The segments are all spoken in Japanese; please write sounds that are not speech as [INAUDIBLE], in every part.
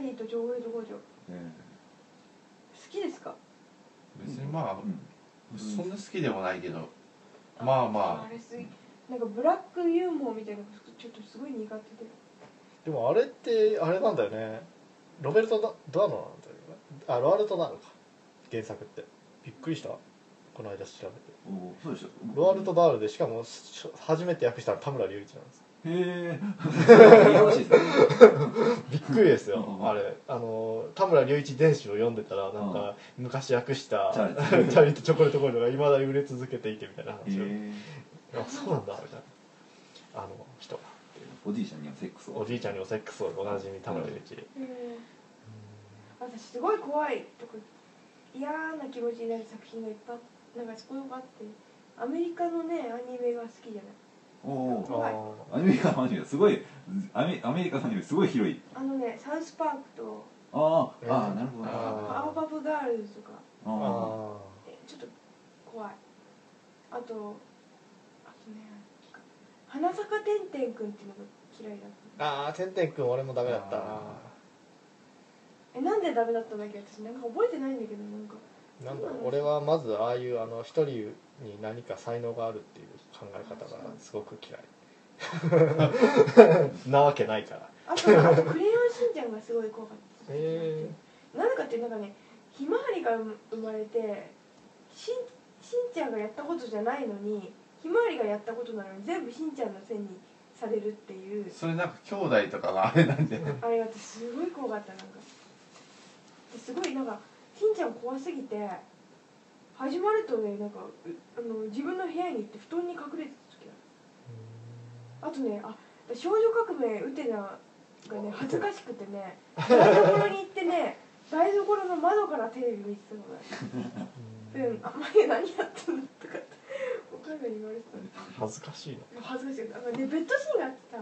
ャリーとチョコレート工場好えきですか？別にまあうん。そんな好きでもないけど。まあまあ。れすいなんかブラックユーモアみたいなのがちょっとすごい苦手で。でもあれってあれなんだよね。ロベルト・ドアノなんだよね。あロアルト・ダーノか。原作って。びっくりした。この間調べて。おそうでしょロアルト・ダールでしかもし初めて訳したの田村隆一なんですへえ [LAUGHS] びっくりですようん。あれ。あの田村隆一伝史を読んでたらなんか昔訳したチャリとチョコレート工場がいまだに売れ続けていてみたいなへ話を。えあそうなんだ。みたいなあの人。がおじいちゃんにはセックスを。おじいちゃんにおセックスをおなじみ田村隆一。うん私すごい怖いとか嫌な気持ちになる作品がいっぱいなんかそういうのがあってアメリカのねアニメが好きじゃない？おおアメリカのアニメすごいアメアメリカのアニメすごい広い。あのねサウスパークとあああうんあなるほど。あパワーパブガールズとか。ー。ああえちょっと怖い。あとあとね花坂てんてんくんっていうのが嫌いだった。ーあーてんてんくん俺もダメだったな。えなんでダメだったんだっけ？私なんか覚えてないんだけどなんか。なんだろう。俺はまずああいうあの一人に何か才能があるっていう考え方がすごく嫌い。[LAUGHS] なわけないから。あとあとクレヨンしんちゃんがすごい怖かったへなんでかってなんかねひまわりが生まれてしんしんちゃんがやったことじゃないのにひまわりがやったことなのに全部しんちゃんのせいにされるっていう。あそれなんか兄弟とかがあれなんじゃない？あれ私すごい怖かったなんか。ですごいなんかしんちゃん怖すぎて始まるとねなんかうあの自分の部屋に行って布団に隠れてた時ある。あとねあ少女革命ウテナがね恥ずかしくてね台所に行ってね台所の窓からテレビ見てたのが [LAUGHS] うん、あんまり何やってんの？とかってお母さんに言われてた恥ずかしいの恥ずかしい。なんかねベッドシーンがあってさ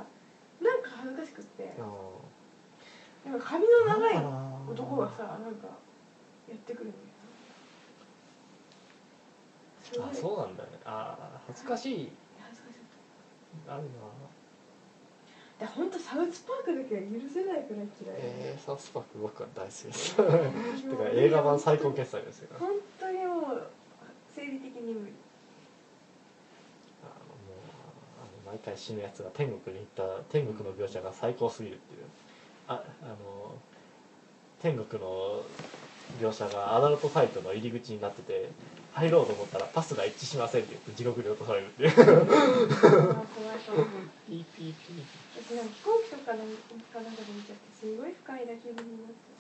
なんか恥ずかしくって。なんか髪の長い男がさなんかやってくるんだよあそうなんだよね。ああ恥ずかしい。恥ずかしかっあるな。たで本当サウスパークだけは許せないくらい嫌いえー、サウスパーク僕は大好きです。て [LAUGHS] てか映画版最高傑作ですよ。あの本当にもう生理的に無理。もうあの毎回死ぬやつが天国に行った天国の描写が最高すぎるっていう。ああの天国の描写がアダルトサイトの入り口になってて入ろうと思ったらパスが一致しませんって言って地獄に落とされるっていう。怖い怖いピーピーピー私なんか飛行機とかのかなんかで見ちゃってすごい不快な気分になって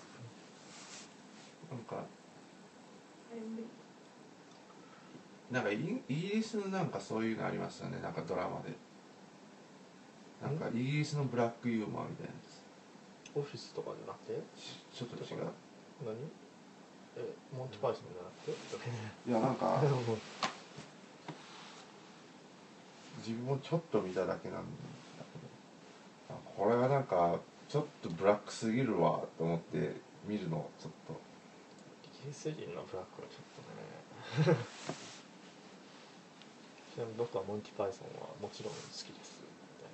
なんかなんかイギリスのなんかそういうのありましたねなんかドラマでなんかイギリスのブラックユーモアみたいなやつオフィスとかじゃなくてちょっと違う何モンティパイソンじゃなくて？いやなんか [LAUGHS] 自分もちょっと見ただけなんだけどあこれはなんかちょっとブラックすぎるわと思って見るのちょっと。イギリス人のブラックはちょっとね。[LAUGHS] ちなみに僕はモンティパイソンはもちろん好きですみたい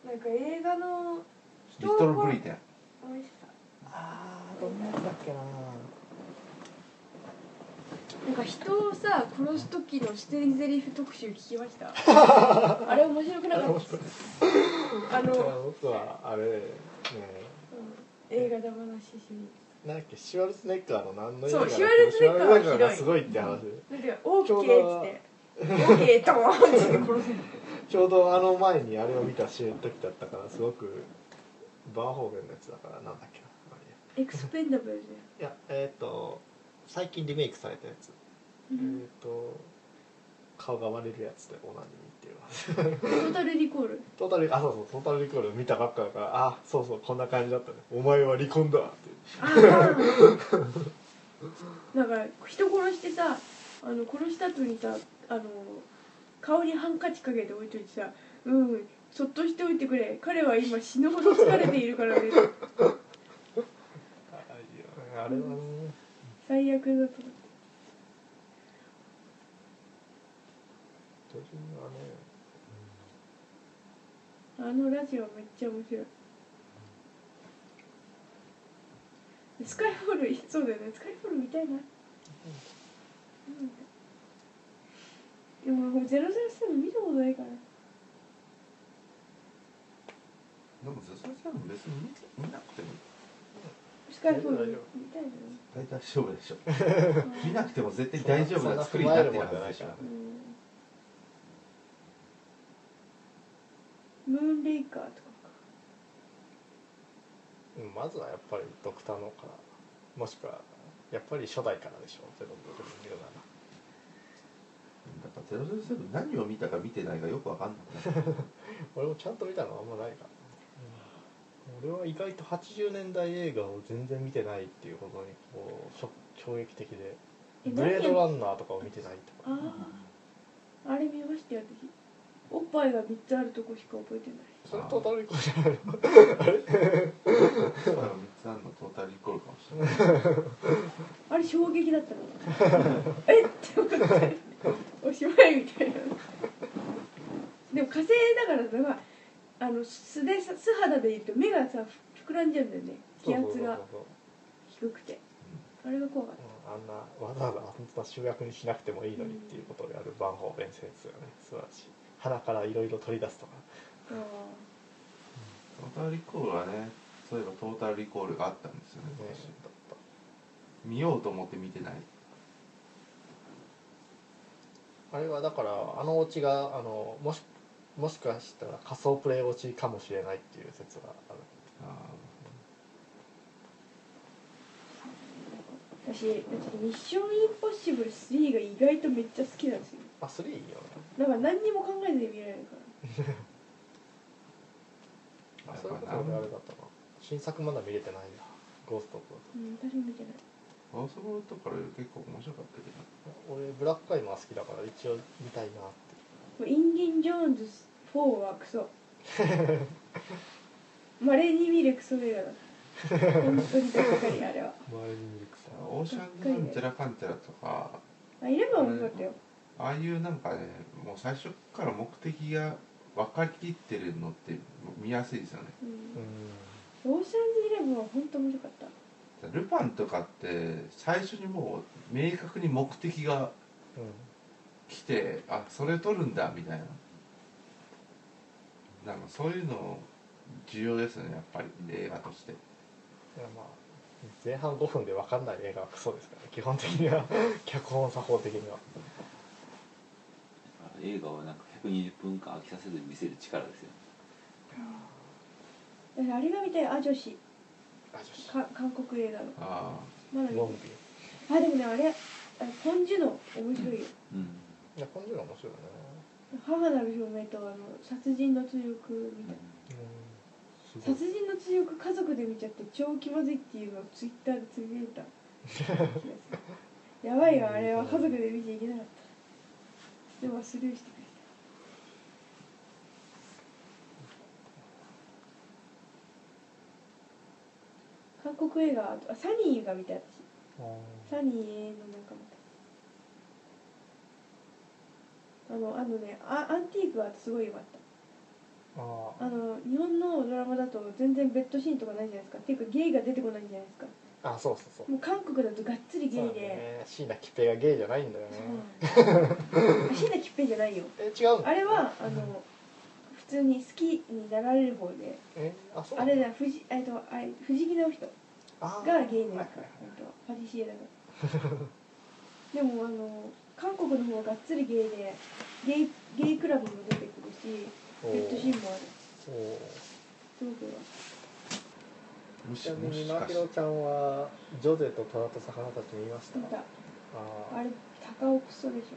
ななんか映画のリトルブリテン。あーどんなやつだっけな。なんか人をさ殺す時の捨て台詞特集聞きました？[LAUGHS] あれ面白くなかった？あの、うん、僕はあれね映画だ話シリなんだっけ？シュワルツェネッガーの何のそう映画だっけ？シュワルツェネッガーがすごいって話。ーズなんか「オーケー」っつって「オーケー」ともって殺せるちょうどあの前にあれを見た時だったからすごくバーホーベンのやつだからなんだっけエクスペンダブルいやえっ、と最近リメイクされたやつ、で、えっ、と顔が割れるやつでおなじみっていうトータルリコール？[LAUGHS] トータルあそうそうトータルリコール見たばっかだからあそうそうこんな感じだったね。お前は離婚だって。ああ [LAUGHS] なんか人殺してさあの殺した後にさあの顔にハンカチかけて置いといてさ「うんそっとしておいてくれ。彼は今死ぬほど疲れているからね」ああれは。ね最悪だと思ってあのラジオめっちゃ面白い。スカイフォールそうだよね。スカイフォール見たいな、うん、でもゼロゼロセブン見たことないから。でもゼロゼロ別に見見なくても。スカイフォール見たいな大体大丈夫でしょ。うん見なくても絶対大丈夫な作りになってるはずでしょうん。ムーンレイカーとかか。うんまずはやっぱりドクターのからもしくはやっぱり初代からでしょゼロゼロ見るな。らだからゼロゼロセブン何を見たか見てないかよくわかんなくなる俺もちゃんと見たのはあんまないから、俺は意外と80年代映画を全然見てないっていうことにこう衝撃的で。えブレードランナーとかを見てないとか。あああれ見ましたよ私。おっぱいが3つあるとこしか覚えてない。それトータルリコールじゃないの三つあるのトータルリコールかもしれない。[LAUGHS] あれ衝撃だったの。えっって思って [LAUGHS] おしまいみたいな。でも火星だからさ、まあ、あの素でさ素肌で言うと目がさ膨らんじゃうんだよね。気圧が。低くて。あれが怖かっうんあんなわざわざあんな主役にしなくてもいいのにっていうことをやるバンホーベン先生がね素晴らしい。鼻からいろいろ取り出すとか。たあトータルリコールはねそういえばトータルリコールがあったんですよねね。見ようと思って見てないあれはだからあのオチがあのもしもしかしたら仮想プレイオチかもしれないっていう説がある。私ミッションインポッシブル3が意外とめっちゃ好きなんですよ。あ3いいよね。だから何にも考えずに見られるから。[LAUGHS] あそういうこと俺あれだったな新作まだ見れてないんだ。ゴーストうん私も見てないあゴーストボールとか結構面白かったけど。俺ブラックアイマー好きだから一応見たいなって。もうインディン・ジョーンズ4はクソ。[LAUGHS] まれに見るクソ映画だ。本当にばっかりあれは。周りに見るくさオーシャンズなんちゃらかんちゃらとか。あいれば面白かったよ。ああいうなんかねもう最初から目的が分かりきってるのって見やすいですよね。うん。オーシャンズイレブンは本当面白かったルパンとかって最初にもう明確に目的がうん、うん来てあそれ取るんだみたいな。なんかそういうの重要ですよねやっぱり映画として。いやまあ前半5分で分かんない映画はクソですからね。基本的には。[LAUGHS] 脚本作法的には。映画をなんか120分間飽きさせずに見せる力ですよだからあれが見たいア女子あ女子か韓国映画の。あまだ見てロンビあでもねあれあポン・ジュノ面白いよ。うん。いやこんなの面白いよね。母なる証明とあの殺人の追憶みた。いうん。殺人の追憶家族で見ちゃって超気まずいっていうのをツイッターでつぶやいた。[LAUGHS] やばいよあれは。家族で見ちゃいけなかった。でもスルーしてくれ韓国映画あサニーが見たい私サニーの仲間あのあのねあアンティークはすごい良かった。ああの日本のドラマだと全然ベッドシーンとかないじゃないですか。っていうかゲイが出てこないじゃないですか。あそうそうそう。もう韓国だとがっつりゲイで、ね。椎名桔平がゲイじゃないんだよね。そう。なんです椎名桔平じゃないよ。[LAUGHS] え違うの？あれはあの普通に好きになられる方でえ？あそうあれだ藤えっとあれ藤木直人あがゲイのやつかはい本当はパティシエだから。[LAUGHS] でもあの韓国の方ががっつりゲイでゲイゲイクラブも出てくるしおー。ベッドシーンもある。おー。すごくよ。もしちなみにマキロちゃんはジョゼと虎と魚たち見ました？見た。あー。あれ高尾クソでしょ。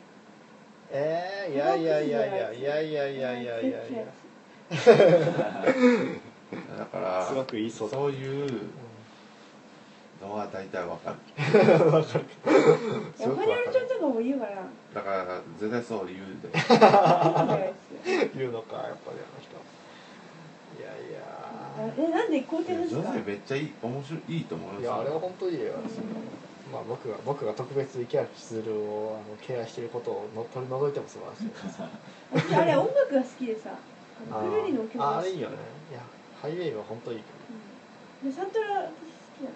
えー、いやいやいやいやいやいやいやいやいやいやだからすごく言いそうだ。そういうのは大体わかる。いやお金のちゃんとかも言うから。だから絶対そう言うでいいんだよ言うのかやっぱりあの人。いやいやあえなんでで行こうってなんですかめっちゃいい面白いいいと思いますいやあれは本当いい映画ですよ、まあ、僕が僕が特別池脇千鶴をあの敬愛していることをの取り除いても素晴らしいです。私 [LAUGHS] あれ音楽が好きでさああのくるりの曲が好きああれいいよね。いやハイウェイは本当いい、うん。でサントラ私好きだ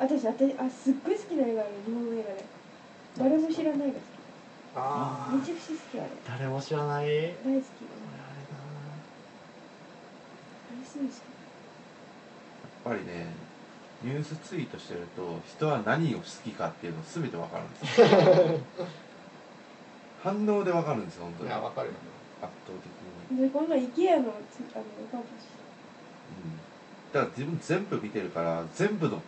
うん、私私あすっごい好きな映画ある日本の映画で。誰も知らないが好あきめちゃくちゃ好きあれ。誰も知らない？大好き。あれあれすごい好きやっぱりねニュースツイートしてると人は何を好きかっていうの全てわかるんですよ。[LAUGHS] 反応でわかるんですよ本当に。ないやわかるよ倒的に、でこの前 IKEA のつあのカンパスうん、だから自分全部見てるから全部の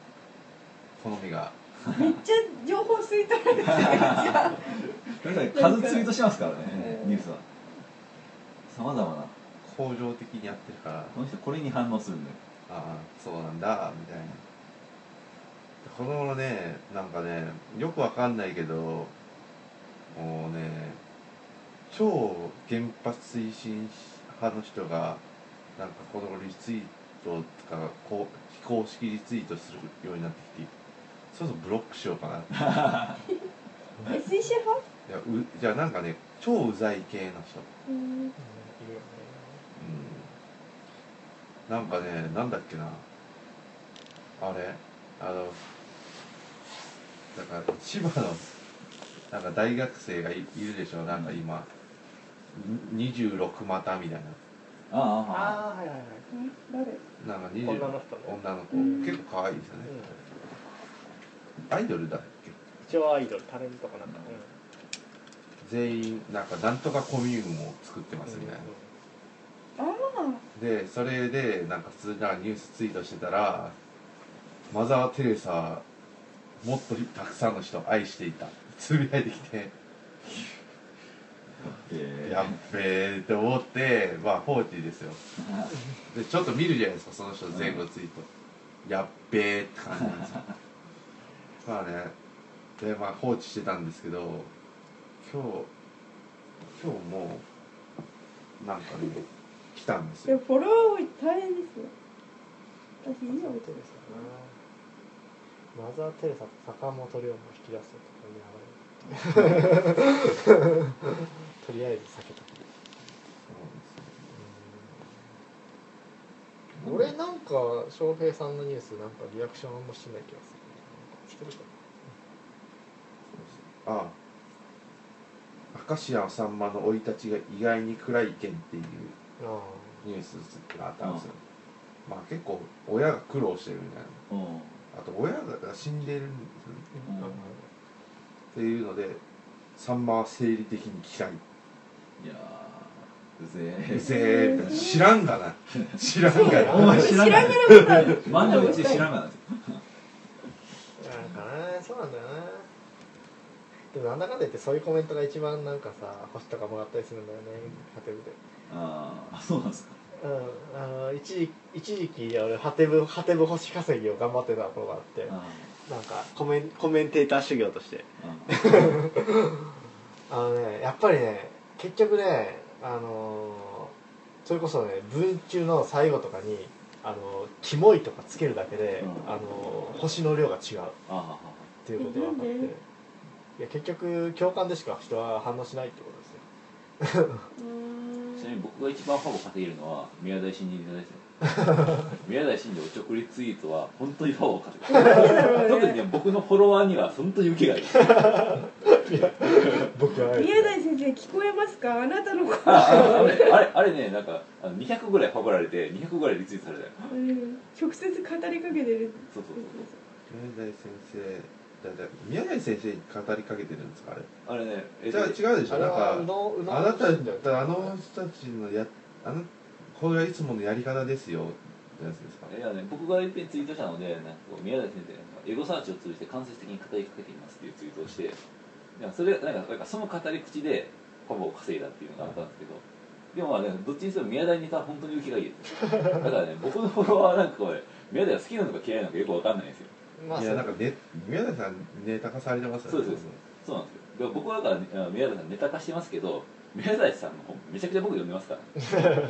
好みが。めっちゃ情報吸い取られてるじゃん数ツイートしますからねうん。ニュースは。さまざまな恒常的にやってるから。この人これに反応するんだよ。ああそうなんだみたいな。この頃ねなんかねよくわかんないけどもうね超原発推進派の人がなんかこのリツイートとかこう非公式リツイートするようになってきてそろそろブロックしようかな。っ [LAUGHS] て推進派？やうじゃあなんかね超うざい系の人。うん。なんかねなんだっけな。あれ？あのだから千葉のなんか大学生がいいるでしょ？なんか今。に26股みたいあああ。あああはいはいはい、ななんか20女の人ね。女の子、うん。結構可愛いですよね、うん、アイドルだっけ？一応アイドルタレントかなんか、全員なんかなんとかコミューンを作ってますみたいな、ああでそれでなんか普通になんかニュースツイートしてたらマザー・テレサもっとたくさんの人を愛していた。つぶやいてきて。えーやっべえって思ってまあ放置ですよ。でちょっと見るじゃないですかその人の前後ツイート。やっべえって感じなんですよ。[LAUGHS] まあね。でまあ放置してたんですけど今日今日もなんかね来たんですよ。フォロワー多い大変ですよ。私以上マザー・テレサなマザー・テレサと坂本龍馬を引き出すとかやばいとりあえず避けたうん俺なんか翔平さんのニュースなんかリアクションあんましてない気がするなんかしてるかああ。明石家さんまの生い立ちが意外に暗い件っていうニュースがあったんですよ。まあ結構親が苦労してるみたいな。うん。あと親が死んでるんですよっていうのでさんまは生理的に嫌いいやーうぜえうぜえ知らんがな。知らんがな。お前知ら知らなんいがなことある満場一致知らんがななんかねそうなんだよね。でもなんだかんだ言ってそういうコメントが一番なんかさ星とかもらったりするんだよね。ハテブで。ああそうなんですか。うんあの一時一時期俺ハテブハテブ星稼ぎを頑張ってた頃があってあなんかコメンコメンテーター修行として。[LAUGHS] あのねやっぱりね結局ねあのーそれこそね文中の最後とかにあのキモいとかつけるだけで、うん。あの星の量が違う。っていうことが分かって。いや結局共感でしか人は反応しないってことですよ。うちなみに僕が一番ファボ稼げるのは宮台真司ですよ宮台真司おちょくりツイートは本当にファボを稼ぐなんでだろう特にねね僕のフォロワーには本当に受けがいい [LAUGHS] 宮台先生聞こえますか？あなたの声。あああれあれあれねなんかあの200ぐらいファボられて200ぐらいリツイートされたよ。うん。直接語りかけてる。そうそう宮台先生だだ宮台先生に語りかけてるんですかあれ？あれねじゃあ違うでしょ？なんかあなたあの人たちのやあのこれがいつものやり方ですよってやつですか？いやね僕がいっぺんツイートしたのでなんか宮台先生がエゴサーチを通じて間接的に語りかけていますっていうツイートをしていやそれなんかなんかその語り口でファボを稼いだっていうのがあったんですけどでもまあねどっちにしても宮台ネタは本当に受けがいいですよだからね僕のフォロワーはなんかこれ宮台が好きなのか嫌いなのかよくわかんないんですよ。まあいやなんかね宮台さんネタ化されてますよねそうですそうなんですよ。でも僕はだから宮台さんネタ化してますけど宮台さんの本めちゃくちゃ僕読んでますから [LAUGHS] いや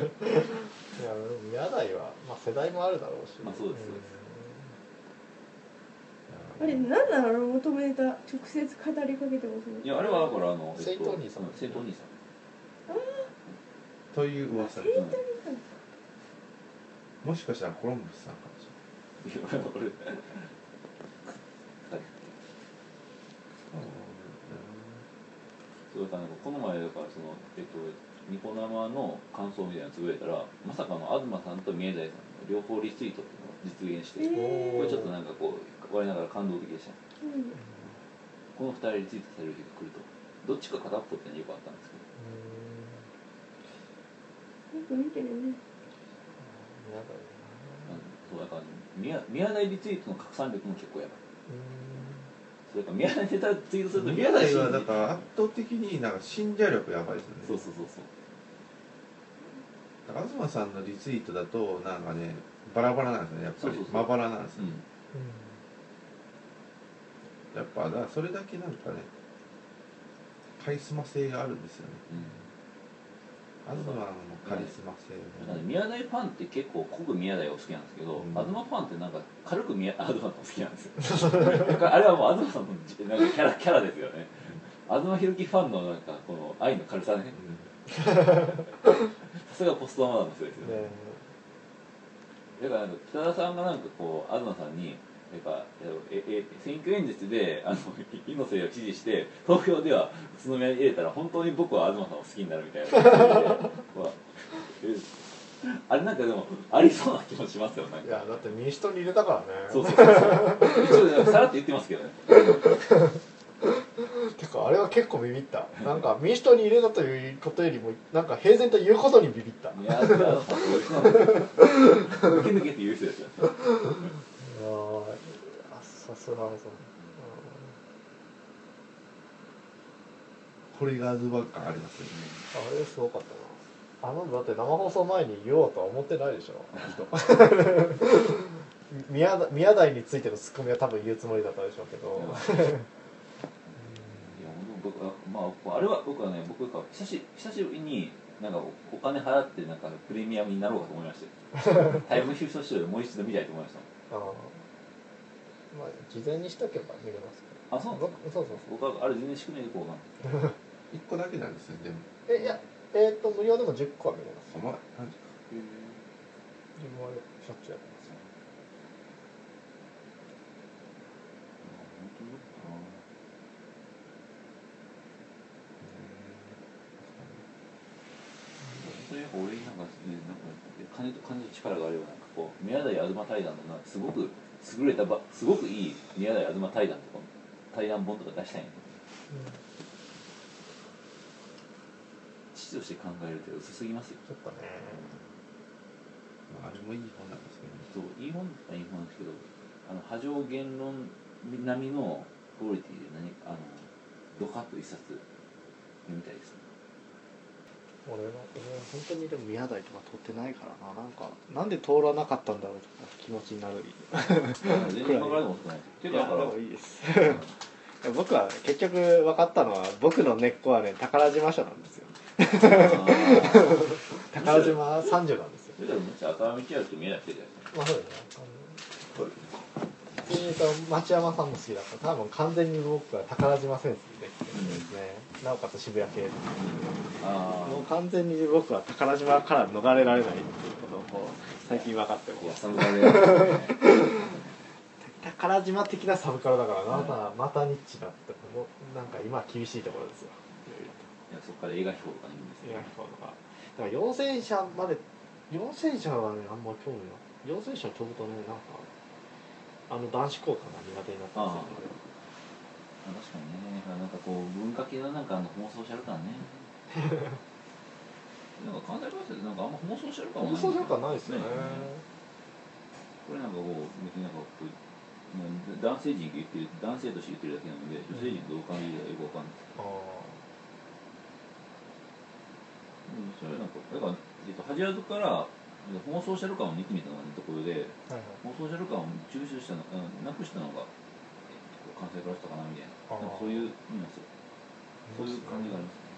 宮台は、まあ、世代もあるだろうし、まあそうですそうですあれなんなの求めた直接語りかけてます？ねいやあれはだからあのセイントお兄さん。うんセイントお兄さん。という噂。うん。もしかしたらコロンブスさん。かもしれないいやこれそうだからなんかこの前だからそのえっとニコ生の感想みたいなのつぶやいたらまさかの東さんと宮台さんの両方リツイートっていうのを実現して、えこれちょっとなんかこう我ながら感動的でした。うんこの二人リツイートされる日が来るとどっちか片っぽってのはよくあったんですけど。よく見てるね。そうだから宮宮台リツイートの拡散力も結構やばい。それから宮台ネタツイートすると宮台は信じだから圧倒的になんか信者力やばいですよね。そうそうそうそう。東さんのリツイートだとなんかねバラバラなんですよねやっぱり。そうそうそう。まばらなんですよ、うんやっぱだそれだけなんかねカリスマ性があるんですよね。うん。東のカリスマ性だから宮台ファンって結構濃く宮台を好きなんですけど、うん。東ファンってなんか軽く宮 [LAUGHS] 東さんも好きなんですよ。あれはもう東さんのじなんかキャラキャラですよね。東博樹ファンのなんかこの愛の軽さね。さすがポストマダムの人ですよね。ね。だから北田さんがなんかこう東さんになんかええ選挙演説であのい猪瀬を支持して投票では宇都宮に入れたら本当に僕は東さんを好きになるみたいな。[LAUGHS] あれなんかでもありそうな気もしますよなんか。いやだって民主党に入れたからね。そうそうそう。そうさらっと言ってますけどね。てかあれは結構ビビった。なんか民主党に入れたということよりもなんか平然と言うことにビビった。いや抜け抜けって言う人ですよさすがそう。トリガーズバッカーありますよね。あれすごかったな。あのだって生放送前に言おうとは思ってないでしょ。[LAUGHS] 宮台宮台についてのツッコミは多分言うつもりだったでしょうけど、いや。僕はまああれは僕はね僕が久し久しぶりになんかお金払ってなんかプレミアムになろうかと思いましたよ [LAUGHS] タイムシフトしてもう一度見たいと思いましたあーまあ事前にしとけば見れますけあそうなんですか？どそうそうそう。僕はあれ全然仕組みでこうかな。一個だけなんですよでも。えいやえっ、と無料でも10個は見れます。あまマジか？自分はしょっちゅうやってます本当に。それやっぱ俺なんかねなんか金と金と力があればなんかこう宮台東対談のなすごく優れたばすごくいい宮台東対談とか対談本とか出したいんだ父として考えると薄すぎますよ。ちょっとね。まああれもいい本なんですけどね。そういい本はいい本ですけどあの波状言論並みのクオリティで何あのドカッと一冊読みたいですね俺は。俺は本当にでも宮台とか通ってないからな。なんかなんで通らなかったんだろうとか気持ちになる。全然今からでも遅くない。っていうかだからいいです。[LAUGHS] 僕は結局分かったのは僕の根っこはね宝島署なんですよ。宝島30なんですよ。それでもむしろ赤道やると見えなくてじゃないまあそうだね。あの普通に言うと町山さんも好きだった多分完全に僕は宝島センスでできてるん。ですね、なおかつ渋谷系。あもう完全に僕は宝島から逃れられないっていうことをこう最近分かってもいや寒がりやね宝島的なサブカルだからまたまたニッチなってもうなんか今は厳しいところですよ。いやそこから映画飛行とかにいいんです映画よ飛行とか。だから4000社まで4000社はねあんま興味ない。4000社飛ぶとねなんかあの男子校歌が苦手になったんですよ。ねあ確かにね。なんかこう文化系のなんかあの放送しゃるからね。[LAUGHS] なんか関西バスでなんかあんま放送しゃるかも放送なんかないですよね。これなんかこう別になんかこう男性陣が言ってる男性として言ってるだけなので女性陣どう感じるかよくわかんない。あうんそれなんかだから、えっと、恥じらずから放送者ル感を見てみたのがところでーはいはい。放送者ル感を抽出したのうんなくしたのが、え性がある人かなみたいな。そういう意味ですよそういう感じがありますね。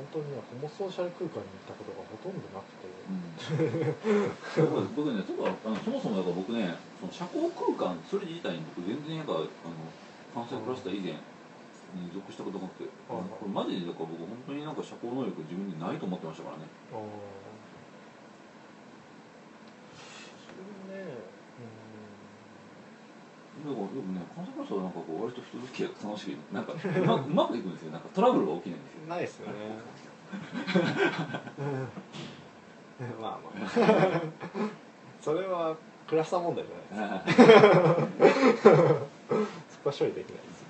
本当にね、ホモソーシャル空間に行ったことがほとんどなくて、僕ね、とかあのそもそもだから僕ね、その社交空間、それ自体に僕、全然なんかあの関西クラスター以前に属したことがなくて、うんこれマジでだから僕本当になんか社交能力自分にないと思ってましたからね。ああそれねだからよくね関西クラスターはなんかこう割と人付き合いが楽しくなんかうまくうまくいくんですよ。なんかトラブルが起きないんですよ。うんないですよね。う [LAUGHS] んまあまあ。それはクラスター問題じゃないです。そこは処理できないですよ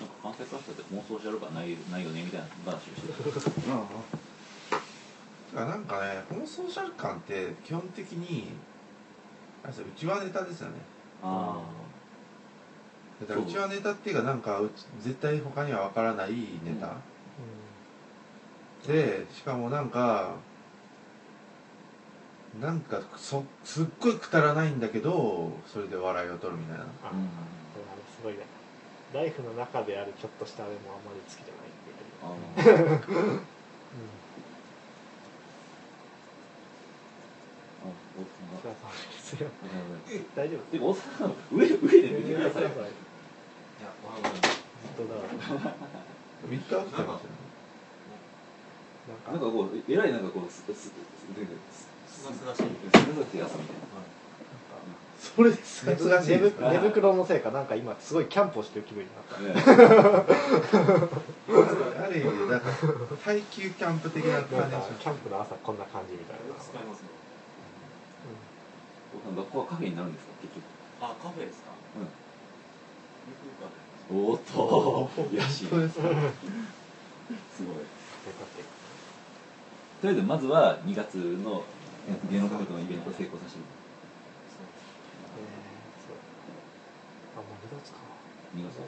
なん。か関西クラスターって妄想しやるかないないよねみたいな話をしてただからなんかねこのソーシャル感って基本的にあれですようちわネタですよね。ああだからう。ちわネタっていうかなんかうち絶対他には分からないネタ、でしかもなんかなんかそすっごいくだらないんだけどそれで笑いを取るみたいな。ああ、うん。すごいね。ライフの中であるちょっとしたあれもあんまり好きじゃないっていう [LAUGHS] あおお疲れ様ですよあ大丈夫でも大阪の上上で寝てくださいいや、おはようございます。とだ3日起きてましたよねなん。かこうえらいなん。かこうすすすすがすがしい。すがってやつみたいそれです寝寝袋のせいかなん。か今すごいキャンプをしてる気分になった、ね、ある意味なん。か耐久キャンプ的な感じキャンプの朝こん。な感じみたいな、使いますよ。学校はカフェになるんですか？結局。あ、カフェですか？うん。おーっと。いやしいそうですか？[LAUGHS] すごい。とりあえずまずは2月の芸能カフェとのイベントを成功させてあもう2月か。2月です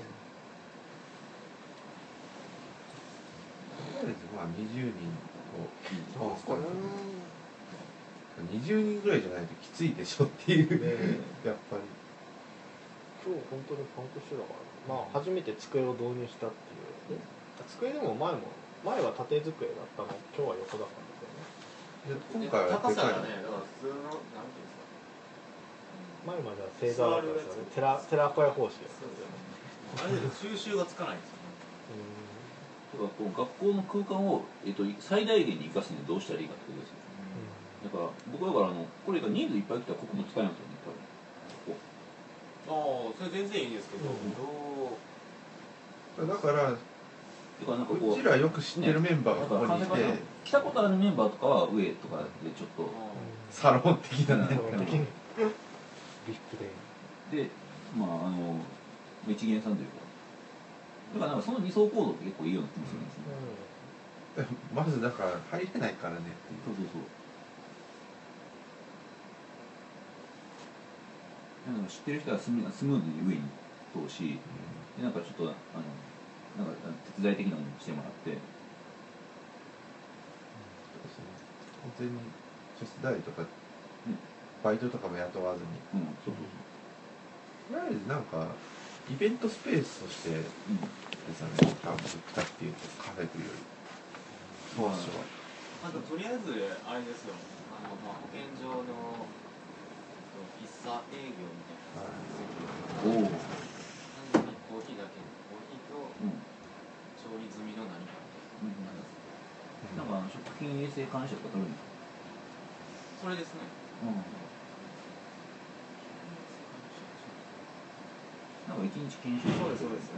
とりあえずまあ20人こうあこれ20人ぐらいじゃないときついでしょっていう。ね [LAUGHS] やっぱり。今日本当にパンクしてたからまあ初めて机を導入したっていう。机でも前も前は縦机だったの？今日は横だったんですよね。で今回は高さがね、だから普通の、なんていうんですか。前までは正座だったんですよね。寺寺子屋方式だったんですよね。あれで収集がつかないんですよね。だからこう学校の空間を、えっと、最大限に生かすにはどうしたらいいかってことですよだから僕だからあのこれが人数いっぱい来たらここも使えますよね多分。ああ、それ全然いいんですけど、うん。どう？だからなんかこううちらよく知ってるメンバーがここにいて、関西から来たことあるメンバーとかは上とかでちょっとあサロン的なねうビップで。でまああの一元さんというか。だからなんかその二層構造って結構いいような気もするんですね、まずだから入れないからねっていう。そうそうそうなんか知ってる人はスムスムーズに上に通しでなんかちょっとあのなんか手伝い的なのもしてもらって。完全に手伝いとか、バイトとかも雇わずに。うん。そうそうとりあえずなんかイベントスペースとしてでそうすよね。多分来たっていうカフェというより。当初はあと、とりあえず、あれですよ。あの、まあ、保健所の。喫茶営業みたいな。おお、単純にコーヒーだけ、コーヒーとうん調理済みの何か。うん、なんか食品衛生監視とか取るんですかそれですね。うんなんか一日研修そうです、そうです。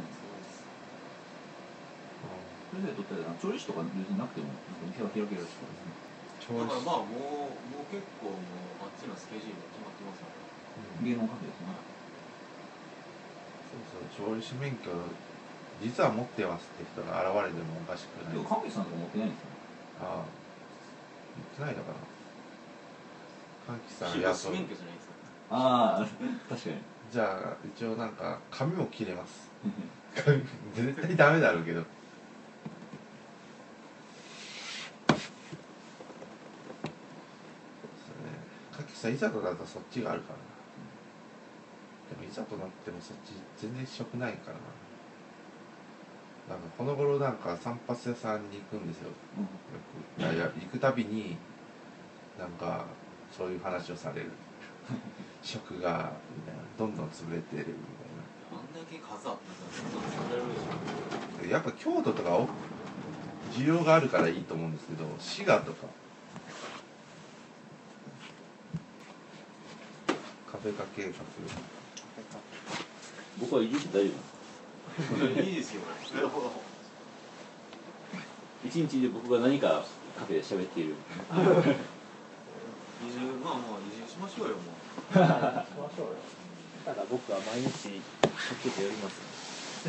それで取ったら調理師とか別になくても店は開けるらしいですね調だから理まあもうもう結構もうあっちのスケジュールが決まってますから芸能カフェですね。そうそう調理師免許実は持ってますって人が現れてもおかしくない。でも神口さんとか持ってないんですよああ。言ってないのかな。歓喜さん修雇う士免許じゃないですかああ確かに。じゃあ一応なんか髪も切れます。[LAUGHS] 髪絶対ダメだろうけど際いざとなったらそっちがあるから。なでもいざとなってもそっち全然食ないからな。なんかこの頃なんか散髪屋さんに行くんですよ。よく。いやいや行くたびになんかそういう話をされる。食がみたいな。どんどん潰れてるみあんだけ数あったいなやっぱ京都とかお需要があるからいいと思うんですけど滋賀とかカフェ化計画僕は移住して大丈夫いやいいですよ。なるほど一日で僕が何かカフェで喋っている。移住まあまあ移住しましょうよもう。しましょうよただ僕は毎日しょっちゅうやります。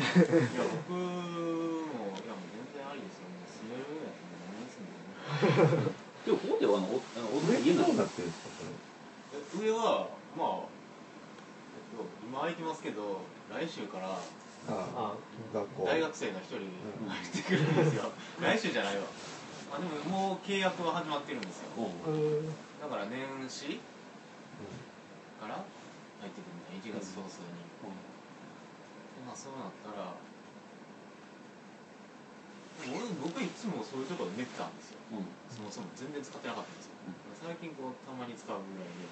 いや僕もいやもう全然ありですよ。もう住めるやつも何住ん [LAUGHS] でもでもここではあのおあのお上家なんどうなですってるんですかそれ？え上はまあ、えっと、今空いてますけど来週からあ学校。大学生が一人入ってくるんですよ。来週じゃないわ。あでももう契約は始まってるんですよ。だから年始から入ってくるみたいな1月早々に、でまあそうなったら俺僕いつもそういうところで寝てたんですよ。うん。そもそも全然使ってなかったんですよ、最近こうたまに使うぐらいで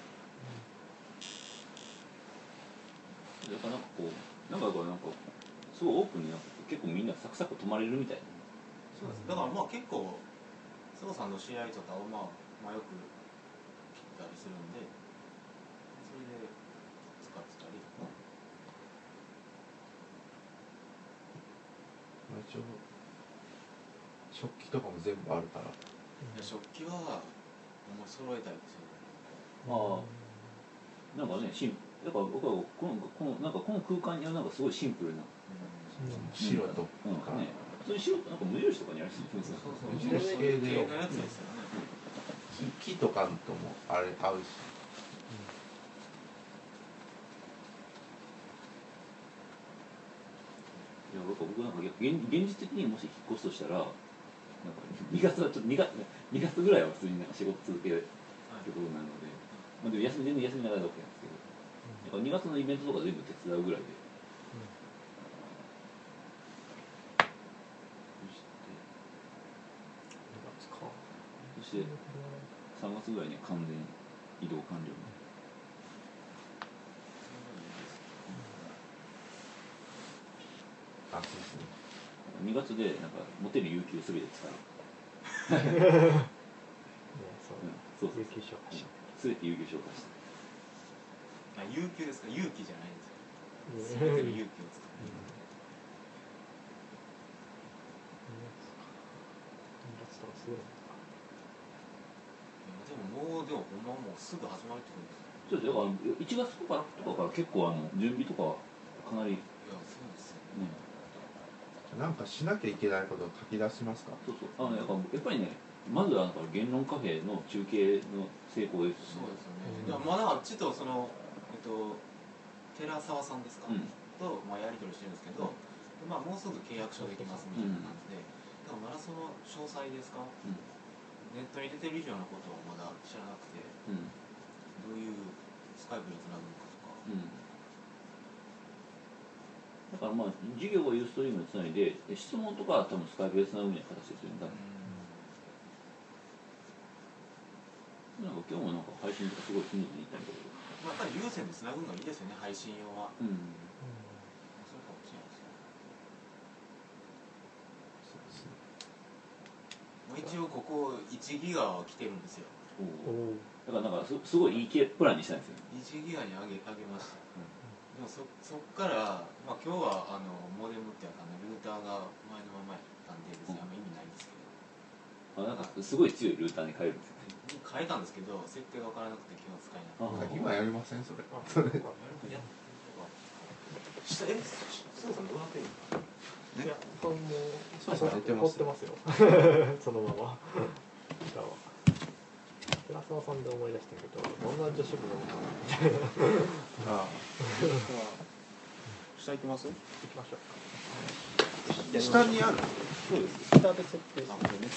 だからなんかこうなんかこうなんかすごいオープンになって結構みんなサクサク泊まれるみたいな。そうです。だからまあ結構須藤さんの試合とかをまあ、まあ、よく切ったりするんでそれで使ってたりとか。まあ一応食器とかも全部あるから。いや食器はもう揃えたいですよねああなんかねシンだから僕はこのこのなんかこの空間にはなんかすごいシンプルな。白とうん。か、ね。そういう白なんか無印とかにありそうですね。そうそう無印系で木木とかともあれ合うし。いや僕僕なんか現現実的にもし引っ越すとしたらなんか2月はちょっと2月 ,2 月ぐらいは普通になんか仕事続けるってことなので、まあ、でも休み全然休みながらだけなんですけど2月のイベントとか全部手伝うぐらいで。そしてそして3月ぐらいには完全移動完了。あそうですね2月でなんか持てる有給すべて使う、ねそううん、そうそう有給消化しすべて有給消化してあ有給ですか勇気じゃないんです。よて全ての勇気を使う月とかすごいでももうでもほんまもうすぐ始まる。ってことですよちょっとだから1月とかとかから結構あの準備とかかなり、ね、いやそうですよなんかしなきゃいけないことを書き出しますかそうそうあのやっぱやっぱりねまずはなんか言論カフェの中継の成功ですそうですよね、うんまだあっちとそのと寺澤さんですか、うん。と、まあ、やり取りしてるんですけど、でまあ、もうすぐ契約書できますみたいな感じで、だからまだその詳細ですか、うん。ネットに出てる以上のことはまだ知らなくて。うん。どういうスカイプにつなぐのかとか。うん。だからまあ授業をユーストリームにつないでで質問とかは多分スカイプでつなぐみたいな形ですよね多分。なんか今日もなんか配信とかすごいスムーズにいったんだけど。まあ、やっぱり有線でつなぐのがいいですよね配信用は。うん。それかもしれないですね。そうですね。もう一応ここ1ギガは来てるんですよ。おおおだからなんかすすごいいい系プランにしたんですよ1ギガに上げ上げました、でもそそっから、まあ、今日はあのモデムっていうかあのルーターが前のままやったんで別にあんま意味ないんですけど、あなんかすごい強いルーターに変えるんですよね変えたんですけど設定が分からなくて今日は使えなくて。あ今やりませんそれ。あそれ。下えすさんどうなってんのいやこれもそうそうってますよ。[LAUGHS] そのまま。だわ寺澤さんで思い出したけどどんな女子部なのかあ下行きます？行きましょう。あ下にある。そうです下で設定してあこれね